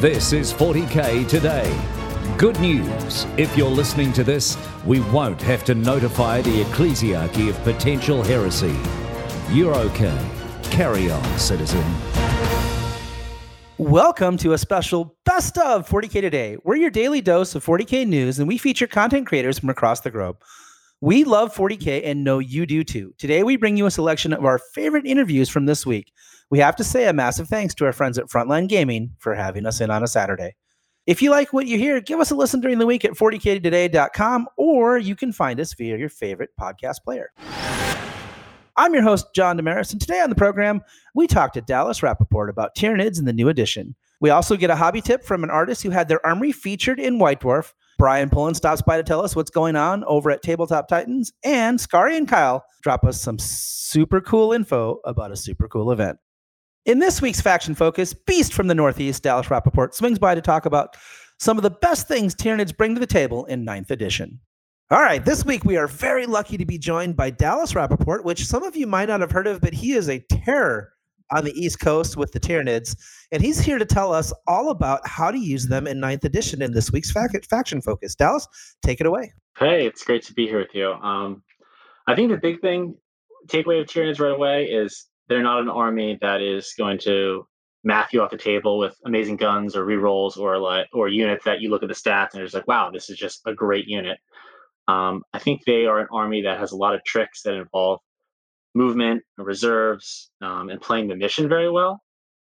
This is 40k today. Good news. If you're listening to this, we won't have to notify the ecclesiarchy of potential heresy. You're okay. Carry on, citizen. Welcome to a special Best of 40K Today. We're your daily dose of 40K news, and we feature content creators from across the globe. We love 40K and know you do too. Today, we bring you a selection of our favorite interviews from this week. We have to say a massive thanks to our friends at Frontline Gaming for having us in on a Saturday. If you like what you hear, give us a listen during the week at 40ktoday.com, or you can find us via your favorite podcast player. I'm your host, John Damaris, and today on the program, we talk to Dallas Rappaport about Tyranids in the new edition. We also get a hobby tip from an artist who had their armory featured in White Dwarf. Brian Pullen stops by to tell us what's going on over at Tabletop Titans, and Scary and Kyle drop us some super cool info about a super cool event. In this week's Faction Focus, Beast from the Northeast, Dallas Rappaport, swings by to talk about some of the best things Tyranids bring to the table in 9th edition. All right, this week we are very lucky to be joined by Dallas Rappaport, which some of you might not have heard of, but he is a terror on the East Coast with the Tyranids. And he's here to tell us all about how to use them in ninth edition in this week's fac- Faction Focus. Dallas, take it away. Hey, it's great to be here with you. Um, I think the big thing, takeaway of Tyranids right away is they're not an army that is going to math you off the table with amazing guns or rerolls or like or units that you look at the stats and it's like, wow, this is just a great unit. Um, I think they are an army that has a lot of tricks that involve movement, reserves, um, and playing the mission very well.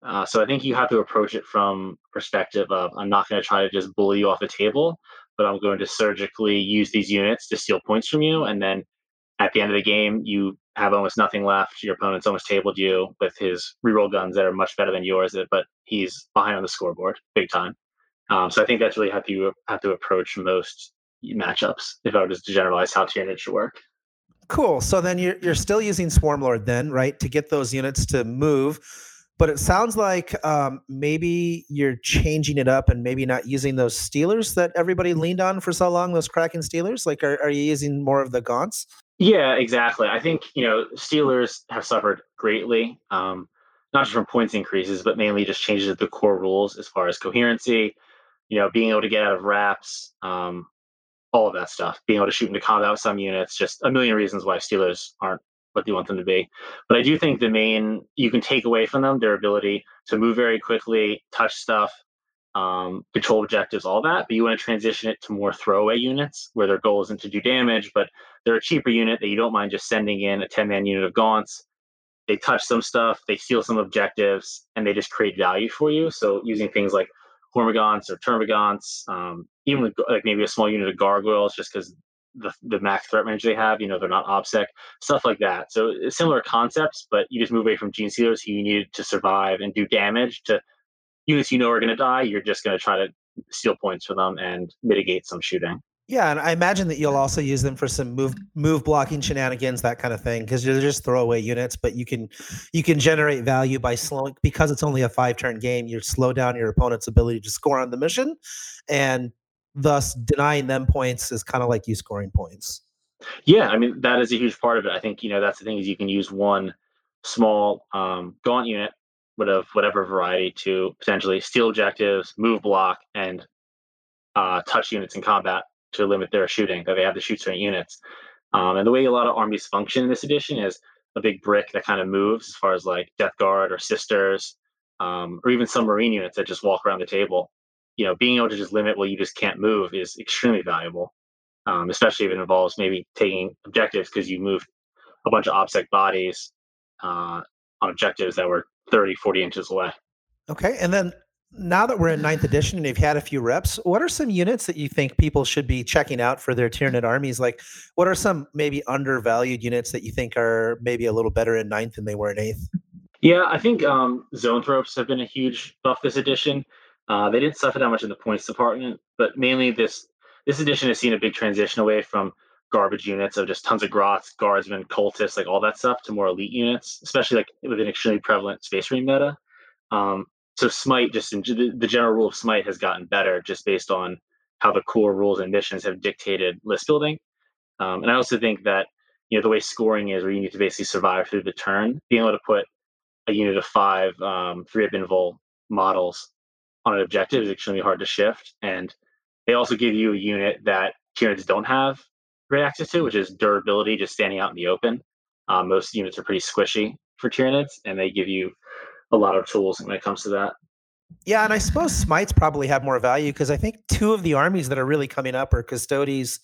Uh, so I think you have to approach it from perspective of I'm not going to try to just bully you off the table, but I'm going to surgically use these units to steal points from you, and then at the end of the game, you have almost nothing left. Your opponent's almost tabled you with his reroll guns that are much better than yours, but he's behind on the scoreboard big time. Um, so I think that's really how you have to approach most matchups if I were just to generalize how Tyranid should work. Cool. So then you're you're still using Swarmlord then, right, to get those units to move. But it sounds like um, maybe you're changing it up and maybe not using those Stealers that everybody leaned on for so long. Those Kraken Stealers, like, are, are you using more of the Gaunts? Yeah, exactly. I think you know Stealers have suffered greatly, um, not just from points increases, but mainly just changes of the core rules as far as coherency. You know, being able to get out of wraps, um, all of that stuff, being able to shoot into combat with some units, just a million reasons why Stealers aren't what you want them to be. But I do think the main you can take away from them their ability to move very quickly, touch stuff, um, control objectives, all that. But you want to transition it to more throwaway units where their goal isn't to do damage, but they're a cheaper unit that you don't mind just sending in a 10 man unit of gaunts. They touch some stuff, they steal some objectives, and they just create value for you. So using things like Hormagaunts or Termagants, um, even with like maybe a small unit of gargoyles, just because the the max threat range they have, you know, they're not obsec, stuff like that. So similar concepts, but you just move away from Genestealers who you need to survive and do damage to units you know are going to die. You're just going to try to steal points for them and mitigate some shooting. Yeah, and I imagine that you'll also use them for some move move blocking shenanigans, that kind of thing, because they're just throwaway units. But you can you can generate value by slowing because it's only a five turn game. You slow down your opponent's ability to score on the mission, and thus denying them points is kind of like you scoring points. Yeah, I mean that is a huge part of it. I think you know that's the thing is you can use one small um, gaunt unit, of whatever variety, to potentially steal objectives, move block, and uh, touch units in combat to limit their shooting, that they have to shoot certain units. Um, and the way a lot of armies function in this edition is a big brick that kind of moves as far as like Death Guard or Sisters, um, or even some Marine units that just walk around the table. You know, being able to just limit what you just can't move is extremely valuable, um, especially if it involves maybe taking objectives because you moved a bunch of OBSEC bodies uh, on objectives that were 30, 40 inches away. Okay. And then now that we're in ninth edition and you've had a few reps, what are some units that you think people should be checking out for their Tyranid armies? Like, what are some maybe undervalued units that you think are maybe a little better in ninth than they were in eighth? Yeah, I think um, Zoanthropes have been a huge buff this edition. Uh, they didn't suffer that much in the points department, but mainly this this edition has seen a big transition away from garbage units of just tons of grots, guardsmen, cultists, like all that stuff, to more elite units, especially like with an extremely prevalent space marine meta. Um, so Smite, just in, the general rule of Smite has gotten better just based on how the core rules and missions have dictated list building. Um, and I also think that you know the way scoring is, where you need to basically survive through the turn, being able to put a unit of five um, three up invul models on an objective is extremely hard to shift. And they also give you a unit that Tyranids don't have great access to, which is durability, just standing out in the open. Um, most units are pretty squishy for Tyranids, and they give you a lot of tools when it comes to that. Yeah, and I suppose smites probably have more value because I think two of the armies that are really coming up are Custodes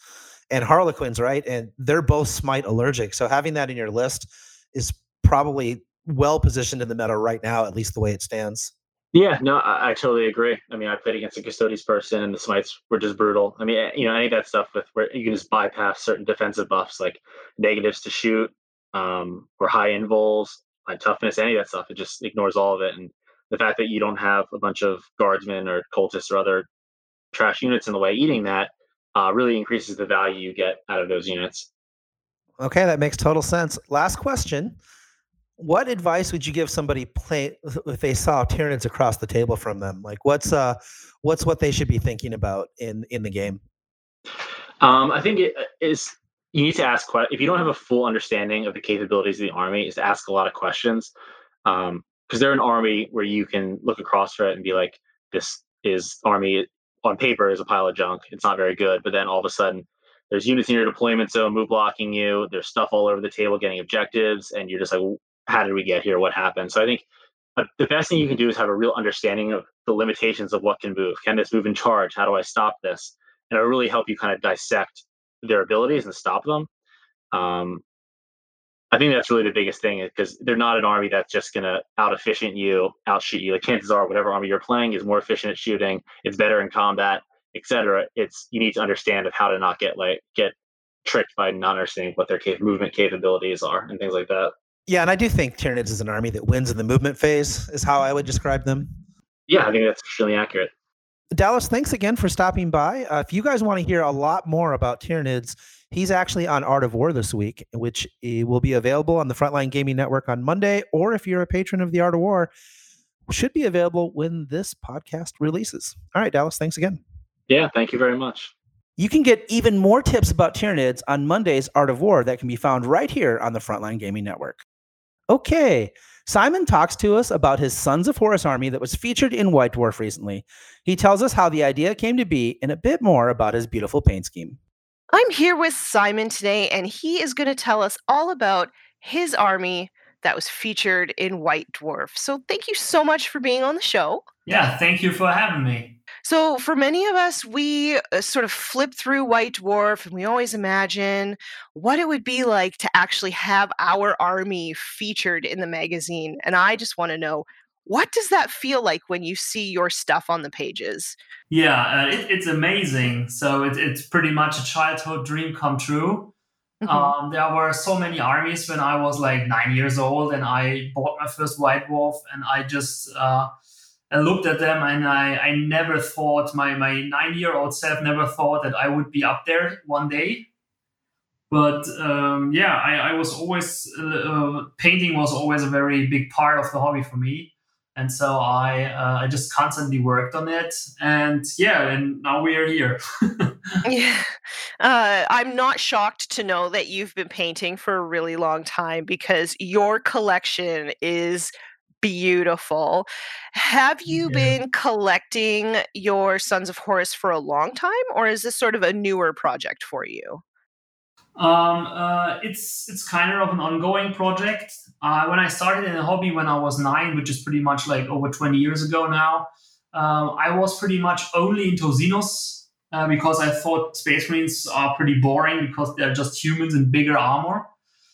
and Harlequins, right? And they're both smite allergic. So having that in your list is probably well positioned in the meta right now, at least the way it stands. Yeah, no, I, I, totally agree. I mean, I played against a Custodes person, and the smites were just brutal. I mean, you know, any of that stuff with where you can just bypass certain defensive buffs like negatives to shoot, um, or high invuls, high toughness, any of that stuff. It just ignores all of it. And the fact that you don't have a bunch of guardsmen or cultists or other trash units in the way eating that uh, really increases the value you get out of those units. Okay, that makes total sense. Last question what advice would you give somebody play if they saw Tyranids across the table from them? Like, what's uh, what's what they should be thinking about in in the game? Um, I think it uh, you need to ask if you don't have a full understanding of the capabilities of the army, is to ask a lot of questions. Um, because they're an army where you can look across for it and be like, this is army on paper is a pile of junk. It's not very good. But then all of a sudden, there's units in your deployment zone move blocking you. There's stuff all over the table getting objectives, and you're just like, how did we get here? What happened? So I think uh, the best thing you can do is have a real understanding of the limitations of what can move. Can this move in charge? How do I stop this? And it'll really help you kind of dissect their abilities and stop them. Um, I think that's really the biggest thing because they're not an army that's just going to out efficient you, outshoot you. Like chances are, whatever army you're playing is more efficient at shooting, it's better in combat, etc. It's you need to understand of how to not get like get tricked by not understanding what their movement capabilities are and things like that. Yeah, and I do think Tyranids is an army that wins in the movement phase, is how I would describe them. Yeah, I think that's extremely accurate. Dallas, thanks again for stopping by. Uh, if you guys want to hear a lot more about Tyranids, he's actually on Art of War this week, which eh, will be available on the Frontline Gaming Network on Monday, or if you're a patron of the Art of War, should be available when this podcast releases. All right, Dallas, thanks again. Yeah, thank you very much. You can get even more tips about Tyranids on Monday's Art of War that can be found right here on the Frontline Gaming Network. Okay. Simon talks to us about his Sons of Horus army that was featured in White Dwarf recently. He tells us how the idea came to be and a bit more about his beautiful paint scheme. I'm here with Simon today, and he is going to tell us all about his army that was featured in White Dwarf. So, thank you so much for being on the show. Yeah, thank you for having me. So, for many of us, we uh, sort of flip through White Dwarf and we always imagine what it would be like to actually have our army featured in the magazine. And I just want to know what does that feel like when you see your stuff on the pages? Yeah, uh, it, it's amazing. So, it, it's pretty much a childhood dream come true. Mm-hmm. Um, there were so many armies when I was like nine years old, and I bought my first White Dwarf, and I just uh, I looked at them and I, I never thought my, my nine year old self never thought that I would be up there one day. But um, yeah, I, I was always uh, painting was always a very big part of the hobby for me, and so I uh, I just constantly worked on it, and yeah, and now we are here. yeah, uh, I'm not shocked to know that you've been painting for a really long time because your collection is beautiful. Have you yeah. been collecting your Sons of Horus for a long time, or is this sort of a newer project for you? Um, uh, it's it's kind of an ongoing project. Uh, when I started in the hobby when I was nine, which is pretty much like over 20 years ago now, um, I was pretty much only into Xenos uh, because I thought Space Marines are pretty boring because they're just humans in bigger armor.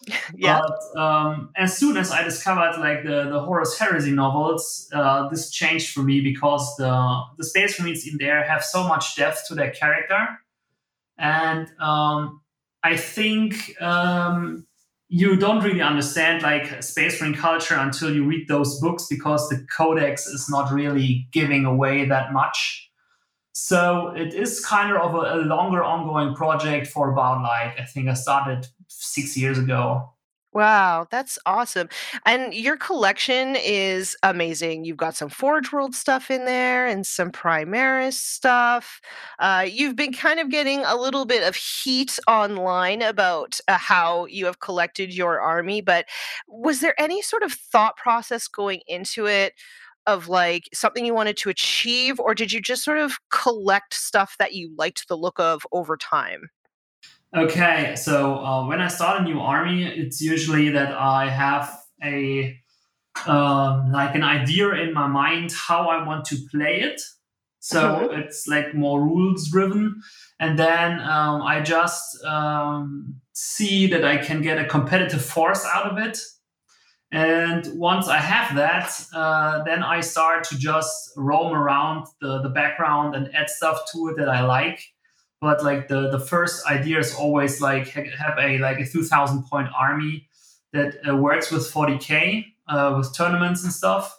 yeah. But um, as soon as I discovered like the the Horus Heresy novels, uh, this changed for me because the the Space Marines in there have so much depth to their character, and um, I think um, you don't really understand like Space Marine culture until you read those books because the Codex is not really giving away that much. So it is kind of a, a longer ongoing project for about like I think I started six years ago. Wow, that's awesome. And your collection is amazing. You've got some Forge World stuff in there and some Primaris stuff. Uh, you've been kind of getting a little bit of heat online about uh, how you have collected your army, but was there any sort of thought process going into it? of like something you wanted to achieve, or did you just sort of collect stuff that you liked the look of over time? Okay, so uh, when I start a new army, it's usually that I have a um, like an idea in my mind how I want to play it. So mm-hmm. it's like more rules driven, and then um, I just um, see that I can get a competitive force out of it. And once I have that, uh, then I start to just roam around the, the background and add stuff to it that I like. But like the, the first idea is always like have a like a 2000 point army that uh, works with 40k uh, with tournaments and stuff.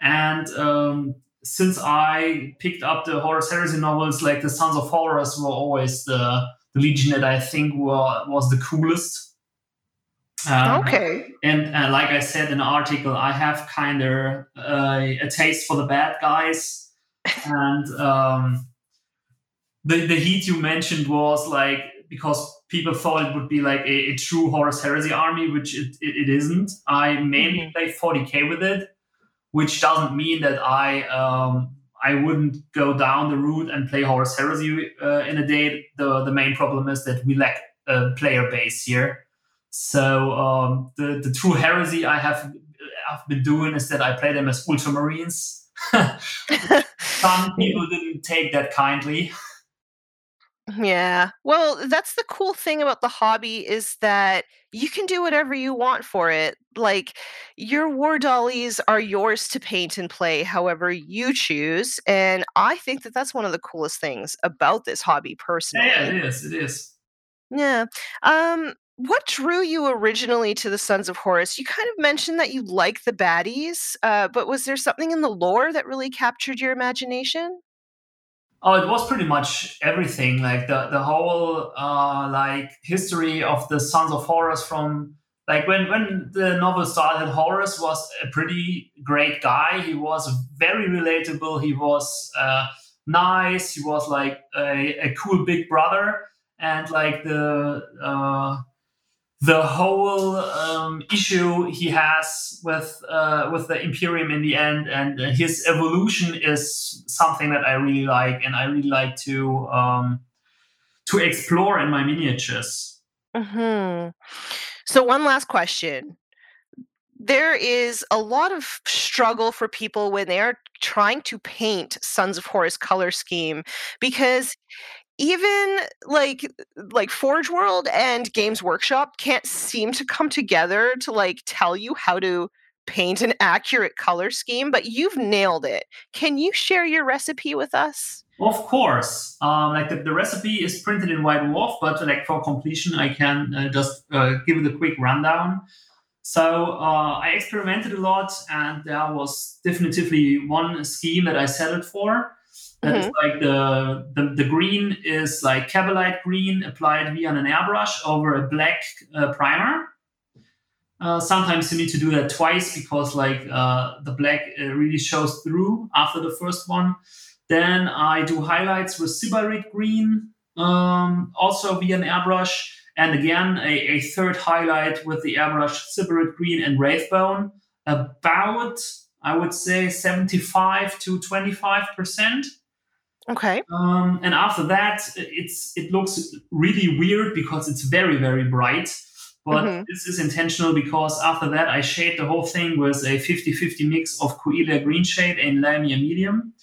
And um, since I picked up the Horus Heresy novels, like the Sons of Horus were always the, the legion that I think were, was the coolest um, okay. And uh, like I said in the article, I have kind of uh, a taste for the bad guys. and um, the, the heat you mentioned was like because people thought it would be like a, a true Horus Heresy army, which it, it, it isn't. I mainly mm-hmm. play 40k with it, which doesn't mean that I um, I wouldn't go down the route and play Horus Heresy uh, in a day. The the main problem is that we lack a player base here. So um, the the true heresy I have I've been doing is that I play them as Ultramarines. Some people didn't take that kindly. Yeah. Well, that's the cool thing about the hobby is that you can do whatever you want for it. Like your war dollies are yours to paint and play however you choose, and I think that that's one of the coolest things about this hobby personally. Yeah, it is. It is. Yeah. Um what drew you originally to the Sons of Horus? You kind of mentioned that you like the baddies, uh, but was there something in the lore that really captured your imagination? Oh, it was pretty much everything. Like the the whole uh, like history of the Sons of Horus from like when when the novel started. Horus was a pretty great guy. He was very relatable. He was uh, nice. He was like a, a cool big brother, and like the uh, the whole um, issue he has with uh, with the Imperium in the end, and his evolution is something that I really like, and I really like to um, to explore in my miniatures. hmm So, one last question: There is a lot of struggle for people when they are trying to paint Sons of Horus color scheme because even like like Forge World and Games Workshop can't seem to come together to like tell you how to paint an accurate color scheme, but you've nailed it. Can you share your recipe with us? Of course. Um, like the, the, recipe is printed in White Wolf, but like for completion, I can uh, just uh, give it a quick rundown. So uh, I experimented a lot, and there was definitively one scheme that I settled for. That mm-hmm. is like the, the, the green is like Caliban green applied via an airbrush over a black uh, primer. Uh, sometimes you need to do that twice because like uh, the black uh, really shows through after the first one. Then I do highlights with Sybarite green, um, also via an airbrush. And again, a, a third highlight with the airbrush Sybarite green and Wraithbone. About, I would say, 75 to 25%. Okay. Um, and after that, it's it looks really weird because it's very very bright. But mm-hmm. this is intentional because after that, I shade the whole thing with a 50-50 mix of Coelia green shade and Lahmian medium,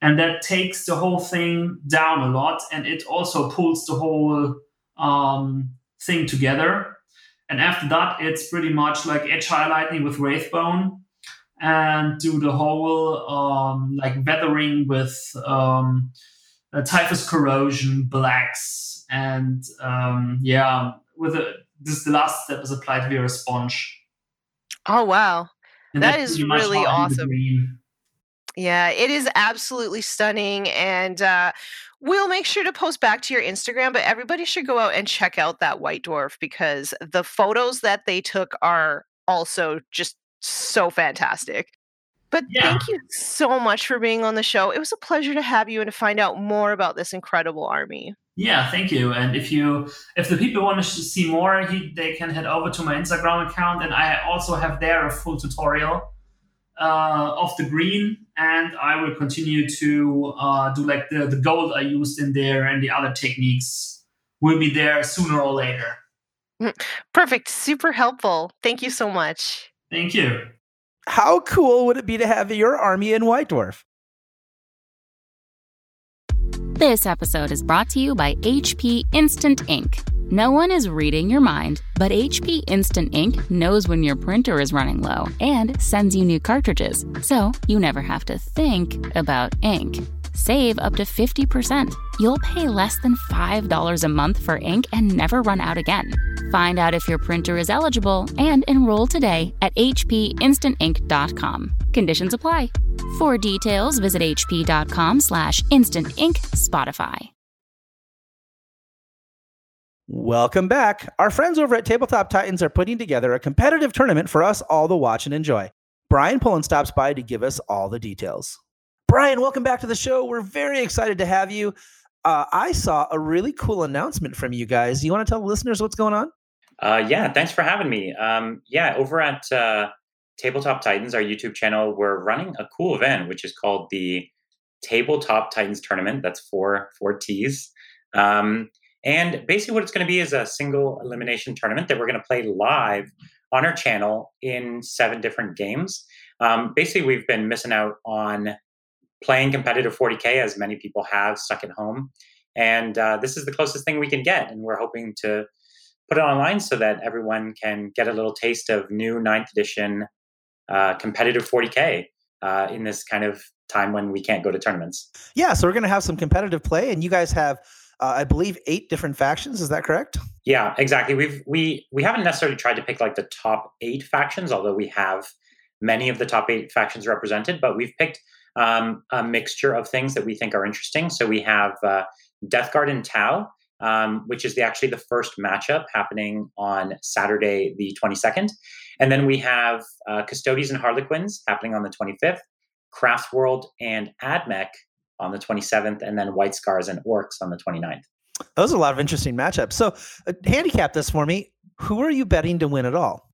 and that takes the whole thing down a lot, and it also pulls the whole um, thing together. And after that, it's pretty much like edge highlighting with Wraithbone and do the whole um, like weathering with um, uh, typhus corrosion, blacks, and um, yeah, with a, this the last step is applied via a sponge. Oh wow, and that is really awesome. Yeah, it is absolutely stunning, and uh, we'll make sure to post back to your Instagram. But everybody should go out and check out that white dwarf because the photos that they took are also just so fantastic. But yeah. thank you so much for being on the show. It was a pleasure to have you and to find out more about this incredible army. Yeah, thank you. And if you, if the people want to see more, he, they can head over to my Instagram account, and I also have there a full tutorial uh, of the green, and I will continue to uh, do like the, the gold I used in there and the other techniques will be there sooner or later. Perfect. Super helpful. Thank you so much. Thank you. How cool would it be to have your army in White Dwarf? This episode is brought to you by HP Instant Ink. No one is reading your mind, but HP Instant Ink knows when your printer is running low and sends you new cartridges, so you never have to think about ink. Save up to 50%. You'll pay less than $5 a month for ink and never run out again. Find out if your printer is eligible and enroll today at hpinstantink.com. Conditions apply. For details, visit hp.com slash instantink Spotify. Welcome back. Our friends over at Tabletop Titans are putting together a competitive tournament for us all to watch and enjoy. Brian Pullen stops by to give us all the details. Brian, welcome back to the show. We're very excited to have you. Uh, I saw a really cool announcement from you guys. You want to tell the listeners what's going on? Uh, yeah, thanks for having me. Um, yeah, over at uh, Tabletop Titans, our YouTube channel, we're running a cool event which is called the Tabletop Titans Tournament. That's four four T's. Um, and basically, what it's going to be is a single elimination tournament that we're going to play live on our channel in seven different games. Um, basically, we've been missing out on playing competitive 40K, as many people have stuck at home. And uh, this is the closest thing we can get. And we're hoping to put it online so that everyone can get a little taste of new ninth edition uh, competitive 40K uh, in this kind of time when we can't go to tournaments. Yeah, so we're going to have some competitive play, and you guys have uh, I believe eight different factions. Is that correct? Yeah, exactly. We've we we haven't necessarily tried to pick like the top eight factions, although we have many of the top eight factions represented. But we've picked um, a mixture of things that we think are interesting. So we have uh, Death Guard and Tau, um, which is the, actually the first matchup happening on Saturday, the 22nd. And then we have uh, Custodes and Harlequins happening on the 25th, Craftworld and AdMech on the 27th, and then White Scars and Orks on the 29th. Those are a lot of interesting matchups. So, uh, handicap this for me. Who are you betting to win it all?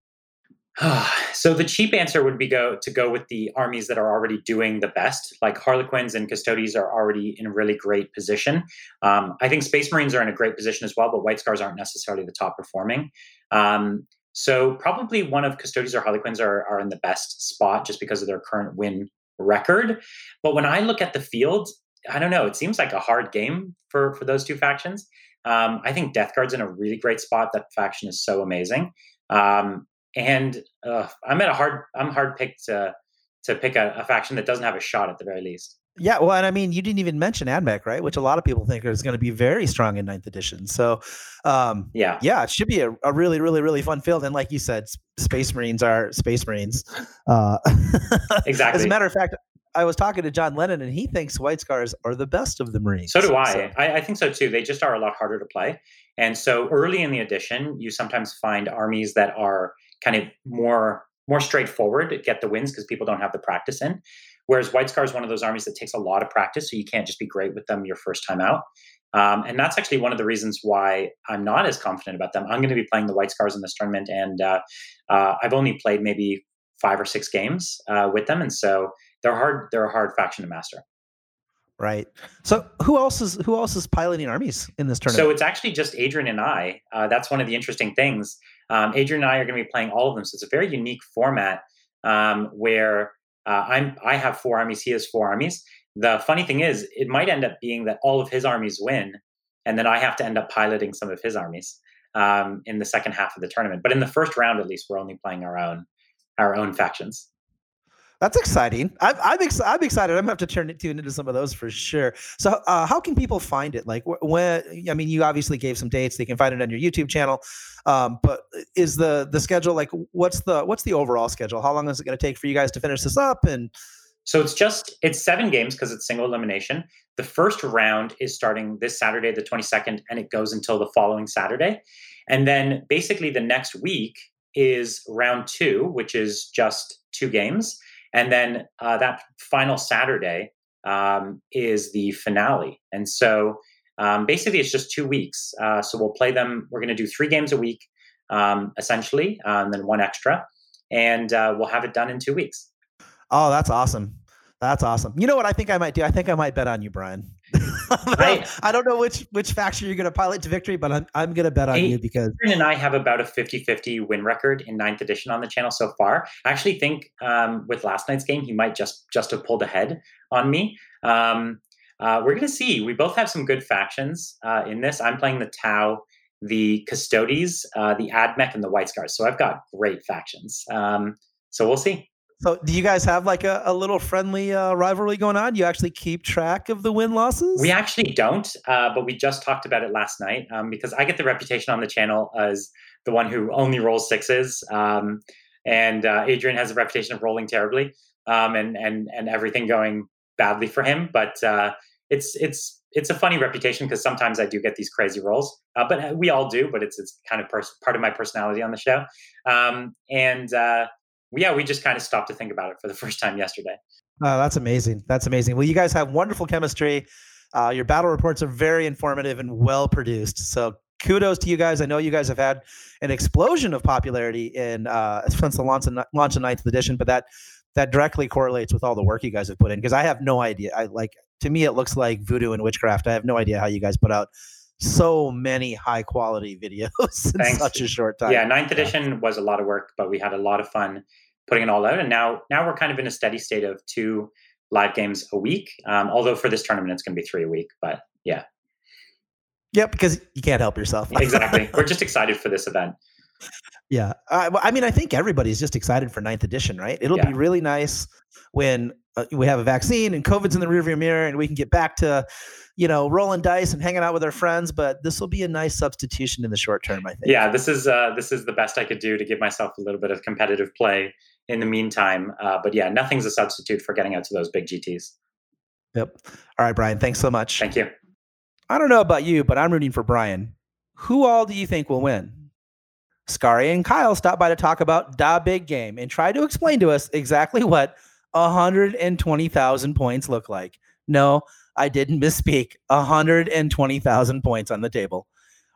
so the cheap answer would be go to go with the armies that are already doing the best. Like Harlequins and Custodes are already in a really great position. Um, I think Space Marines are in a great position as well, but White Scars aren't necessarily the top performing. Um, so probably one of Custodes or Harlequins are, are in the best spot just because of their current win record. But when I look at the field, I don't know. It seems like a hard game for for those two factions. Um, I think Death Guard's in a really great spot. That faction is so amazing. Um, and uh, I'm at a hard I'm hard picked to to pick a, a, faction that doesn't have a shot at the very least. Yeah, well, and I mean, you didn't even mention AdMech, right? Which a lot of people think is going to be very strong in ninth edition. So, um, yeah, yeah, it should be a, a, really, really, really fun field. And like you said, Space Marines are Space Marines. Uh, exactly. As a matter of fact, I was talking to John Lennon, and he thinks White Scars are the best of the Marines. So do I. So. I. I think so too. They just are a lot harder to play. And so early in the edition, you sometimes find armies that are kind of more more straightforward to get the wins because people don't have the practice in. Whereas White Scar is one of those armies that takes a lot of practice, so you can't just be great with them your first time out. Um, and that's actually one of the reasons why I'm not as confident about them. I'm going to be playing the White Scars in this tournament, and uh, uh, I've only played maybe five or six games uh, with them, and so they're hard. They're a hard faction to master. Right. So who else is who else is piloting armies in this tournament? So it's actually just Adrian and I. Uh, that's one of the interesting things. Um, Adrian and I are going to be playing all of them. So it's a very unique format um, where uh, I'm I have four armies. He has four armies. The funny thing is, it might end up being that all of his armies win, and then I have to end up piloting some of his armies um, in the second half of the tournament. But in the first round, at least, we're only playing our own our own factions. That's exciting. I'm I'm, ex- I'm excited. I'm gonna have to turn it tune into some of those for sure. So, uh, how can people find it? Like, when I mean, you obviously gave some dates. They can find it on your YouTube channel. Um, but is the the schedule like what's the what's the overall schedule? How long is it going to take for you guys to finish this up? And so it's just it's seven games because it's single elimination. The first round is starting this Saturday, the 22nd, and it goes until the following Saturday. And then basically the next week is round two, which is just two games. And then uh, that final Saturday um, is the finale. And so um, basically, it's just two weeks. Uh, so we'll play them. We're going to do three games a week, um, essentially, and then one extra. And uh, we'll have it done in two weeks. Oh, that's awesome. That's awesome. You know what I think I might do? I think I might bet on you, Brian. Right. I don't know which which faction you're going to pilot to victory, but I'm I'm going to bet on you because Aaron and I have about a 50-50 win record in ninth edition on the channel so far. I actually think um, with last night's game, he might just just have pulled ahead on me. Um, uh, we're going to see. We both have some good factions uh, in this. I'm playing the Tau, the Custodes, uh, the Admech, and the White Scars. So I've got great factions. Um, so we'll see. So, do you guys have like a, a little friendly uh, rivalry going on? You actually keep track of the win losses? We actually don't, uh, but we just talked about it last night um, because I get the reputation on the channel as the one who only rolls sixes, um, and uh, Adrian has a reputation of rolling terribly um, and and and everything going badly for him. But uh, it's it's it's a funny reputation because sometimes I do get these crazy rolls, uh, but uh, we all do. But it's it's kind of pers- part of my personality on the show, um, and yeah, we just kind of stopped to think about it for the first time yesterday. Oh, that's amazing. That's amazing. Well, you guys have wonderful chemistry. Uh, your battle reports are very informative and well produced. So kudos to you guys. I know you guys have had an explosion of popularity in uh, since the launch of, launch of ninth edition, but that that directly correlates with all the work you guys have put in. Because I have no idea. I like to me it looks like voodoo and witchcraft. I have no idea how you guys put out so many high quality videos in Thanks. such a short time. yeah ninth edition was a lot of work but we had a lot of fun putting it all out and now now we're kind of in a steady state of two live games a week um, although for this tournament it's going to be three a week but yeah Yep, because you can't help yourself. exactly we're just excited for this event Yeah, I, I mean, I think everybody's just excited for ninth edition, right? It'll Yeah. be really nice when uh, we have a vaccine and COVID's in the rearview mirror, and we can get back to, you know, rolling dice and hanging out with our friends. But this will be a nice substitution in the short term, I think. yeah this is uh, this is the best i could do to give myself a little bit of competitive play in the meantime uh, but yeah nothing's a substitute for getting out to those big gts Yep. All right, Brian. Thanks so much. thank you I don't know about you, but I'm rooting for Brian. Who all do you think will win? Scary and Kyle stopped by to talk about da big game and try to explain to us exactly what 120,000 points look like. No, I didn't misspeak. 120,000 points on the table.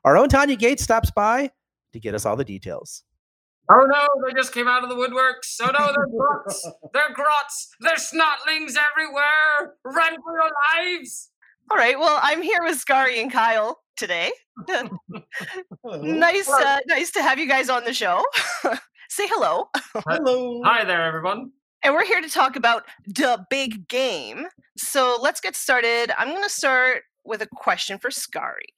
Our own Tanya Gates stops by to get us all the details. Oh no, they just came out of the woodworks. Oh no, they're grots. they're grots. They're snotlings everywhere. Run for your lives. All right. Well, I'm here with Scary and Kyle today. nice, uh, nice to have you guys on the show. Say hello. Hello. Hi there, everyone. And we're here to talk about the big game. So let's get started. I'm going to start with a question for Scary.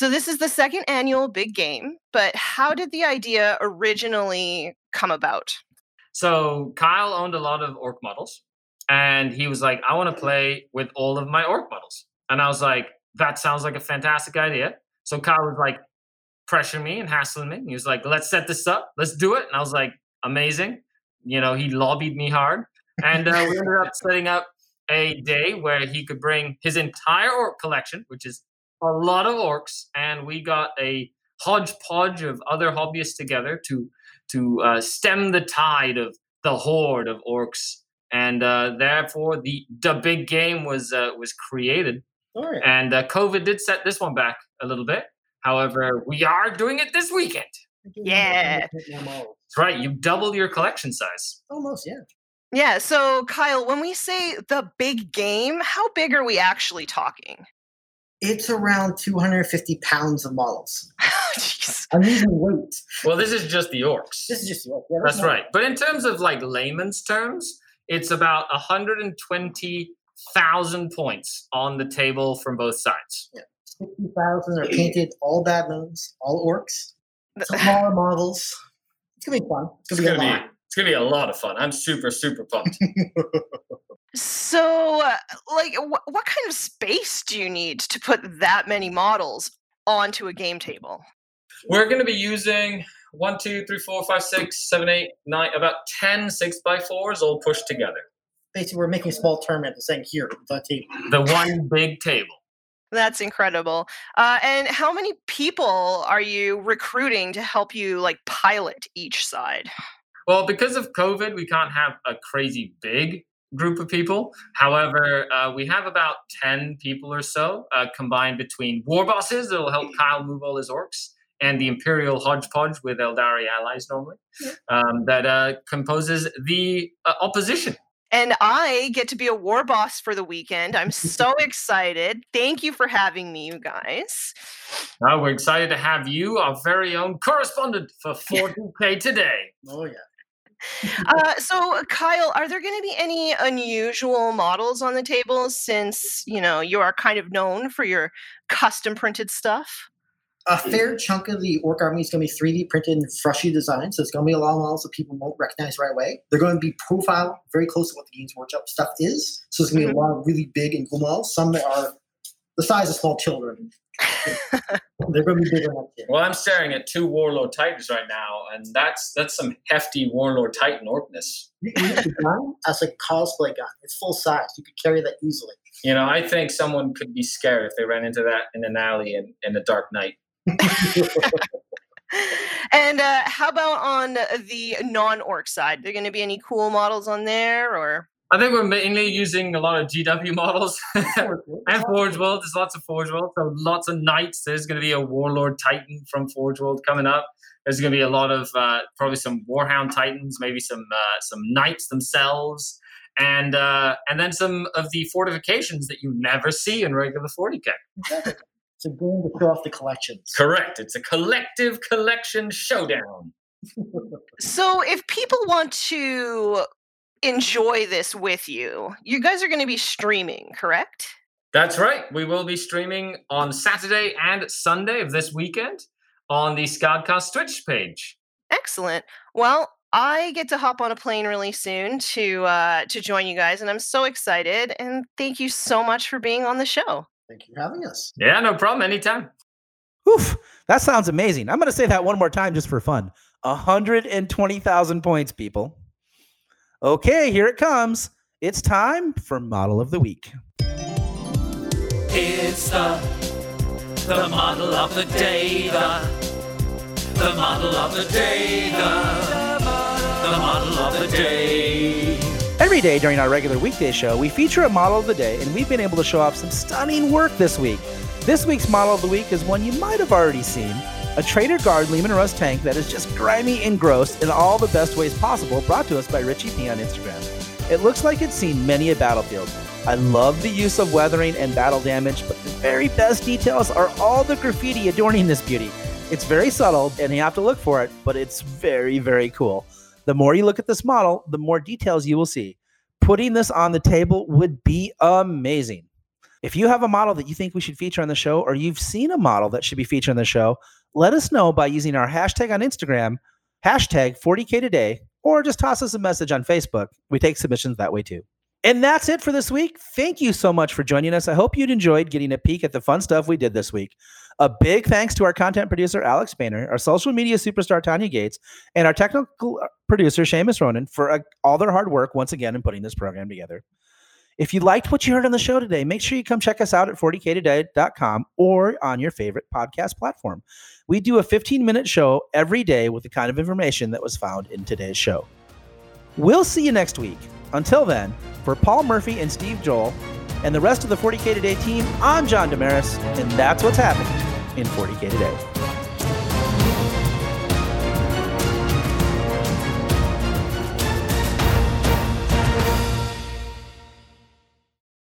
So this is the second annual big game, but how did the idea originally come about? So Kyle owned a lot of orc models, and he was like, "I want to play with all of my orc models." And I was like, "That sounds like a fantastic idea." So Kyle was like, pressuring me and hassling me. He was like, "Let's set this up. Let's do it." And I was like, "Amazing." You know, he lobbied me hard, and uh, we ended up setting up a day where he could bring his entire orc collection, which is a lot of orcs, and we got a hodgepodge of other hobbyists together to to uh, stem the tide of the horde of orcs, and uh, therefore the the big game was uh, was created. And uh, COVID did set this one back a little bit. However, we are doing it this weekend. Yeah. That's right. You doubled your collection size. Almost, yeah. Yeah. So, Kyle, when we say the big game, how big are we actually talking? It's around 250 pounds of models. Jeez. I'm using weight. Well, this is just the orcs. This is just yeah, yeah, That's not- right. But in terms of like layman's terms, it's about 120,000 points on the table from both sides. Yeah. 60,000 are painted, all bad moons, all orcs, smaller models. It's gonna be fun. It's It's gonna be gonna a be lot. it's gonna be a lot of fun. I'm super super pumped. So, uh, like, wh- what kind of space do you need to put that many models onto a game table? We're gonna be using one, two, three, four, five, six, seven, eight, nine, about 10 six by fours all pushed together. Basically, we're making a small tournament and saying here, the table. The one big table. That's incredible. Uh, and how many people are you recruiting to help you, like, pilot each side? Well, because of COVID, we can't have a crazy big group of people. However, uh, we have about 10 people or so uh, combined between war bosses that will help Kyle move all his orcs and the Imperial hodgepodge with Eldari allies normally um, that uh, composes the uh, opposition. And I get to be a war boss for the weekend. I'm so excited. Thank you for having me, you guys. Uh, we're excited to have you, our very own correspondent for 40K today. Oh yeah. Uh, so, Kyle, are there going to be any unusual models on the table since you know you are kind of known for your custom printed stuff? A fair chunk of the orc army is going to be 3D printed and freshly designed, so it's going to be a lot of models that people won't recognize right away. They're going to be profiled very close to what the Games Workshop stuff is, so it's going to be a lot of really big and cool models. Some that are the size of small children. They're going to be bigger than that. Well, I'm staring at two Warlord Titans right now, and that's that's some hefty Warlord Titan orcness. You can use the gun as a cosplay gun. It's full size. You could carry that easily. You know, I think someone could be scared if they ran into that in an alley in, in a dark night. and uh, how about on the non-orc side? Are There going to be any cool models on there, or I think we're mainly using a lot of GW models and Forge World. There's lots of Forge World, so lots of knights. There's going to be a Warlord Titan from Forge World coming up. There's going to be a lot of uh, probably some Warhound Titans, maybe some uh, some knights themselves, and uh, and then some of the fortifications that you never see in regular 40k. It's a game to show off the collections. Correct. It's a collective collection showdown. so if people want to enjoy this with you, you guys are going to be streaming, correct? That's right. We will be streaming on Saturday and Sunday of this weekend on the Scadcast Twitch page. Excellent. Well, I get to hop on a plane really soon to uh, to join you guys, and I'm so excited. And thank you so much for being on the show. Thank you for having us. Yeah, no problem. Anytime. Oof, that sounds amazing. I'm going to say that one more time just for fun. 120,000 points, people. Okay, here it comes. It's time for Model of the Week. It's the the model of the day, the the model of the day, the the model of the day. Every day during our regular weekday show, we feature a model of the day, and we've been able to show off some stunning work this week. This week's model of the week is one you might have already seen a Traitor Guard Leman Russ tank that is just grimy and gross in all the best ways possible, brought to us by Richie P on Instagram. It looks like it's seen many a battlefield. I love the use of weathering and battle damage, but the very best details are all the graffiti adorning this beauty. It's very subtle, and you have to look for it, but it's very, very cool. The more you look at this model, the more details you will see. Putting this on the table would be amazing. If you have a model that you think we should feature on the show, or you've seen a model that should be featured on the show, let us know by using our hashtag on Instagram, hashtag 40K today, or just toss us a message on Facebook. We take submissions that way too. And that's it for this week. Thank you so much for joining us. I hope you'd enjoyed getting a peek at the fun stuff we did this week. A big thanks to our content producer, Alex Boehner, our social media superstar, Tanya Gates, and our technical producer, Seamus Ronan, for uh, all their hard work once again in putting this program together. If you liked what you heard on the show today, make sure you come check us out at 40ktoday.com or on your favorite podcast platform. We do a 15 minute show every day with the kind of information that was found in today's show. We'll see you next week. Until then, for Paul Murphy and Steve Joel and the rest of the 40K Today team, I'm John Damaris, and that's what's happening in 40K Today.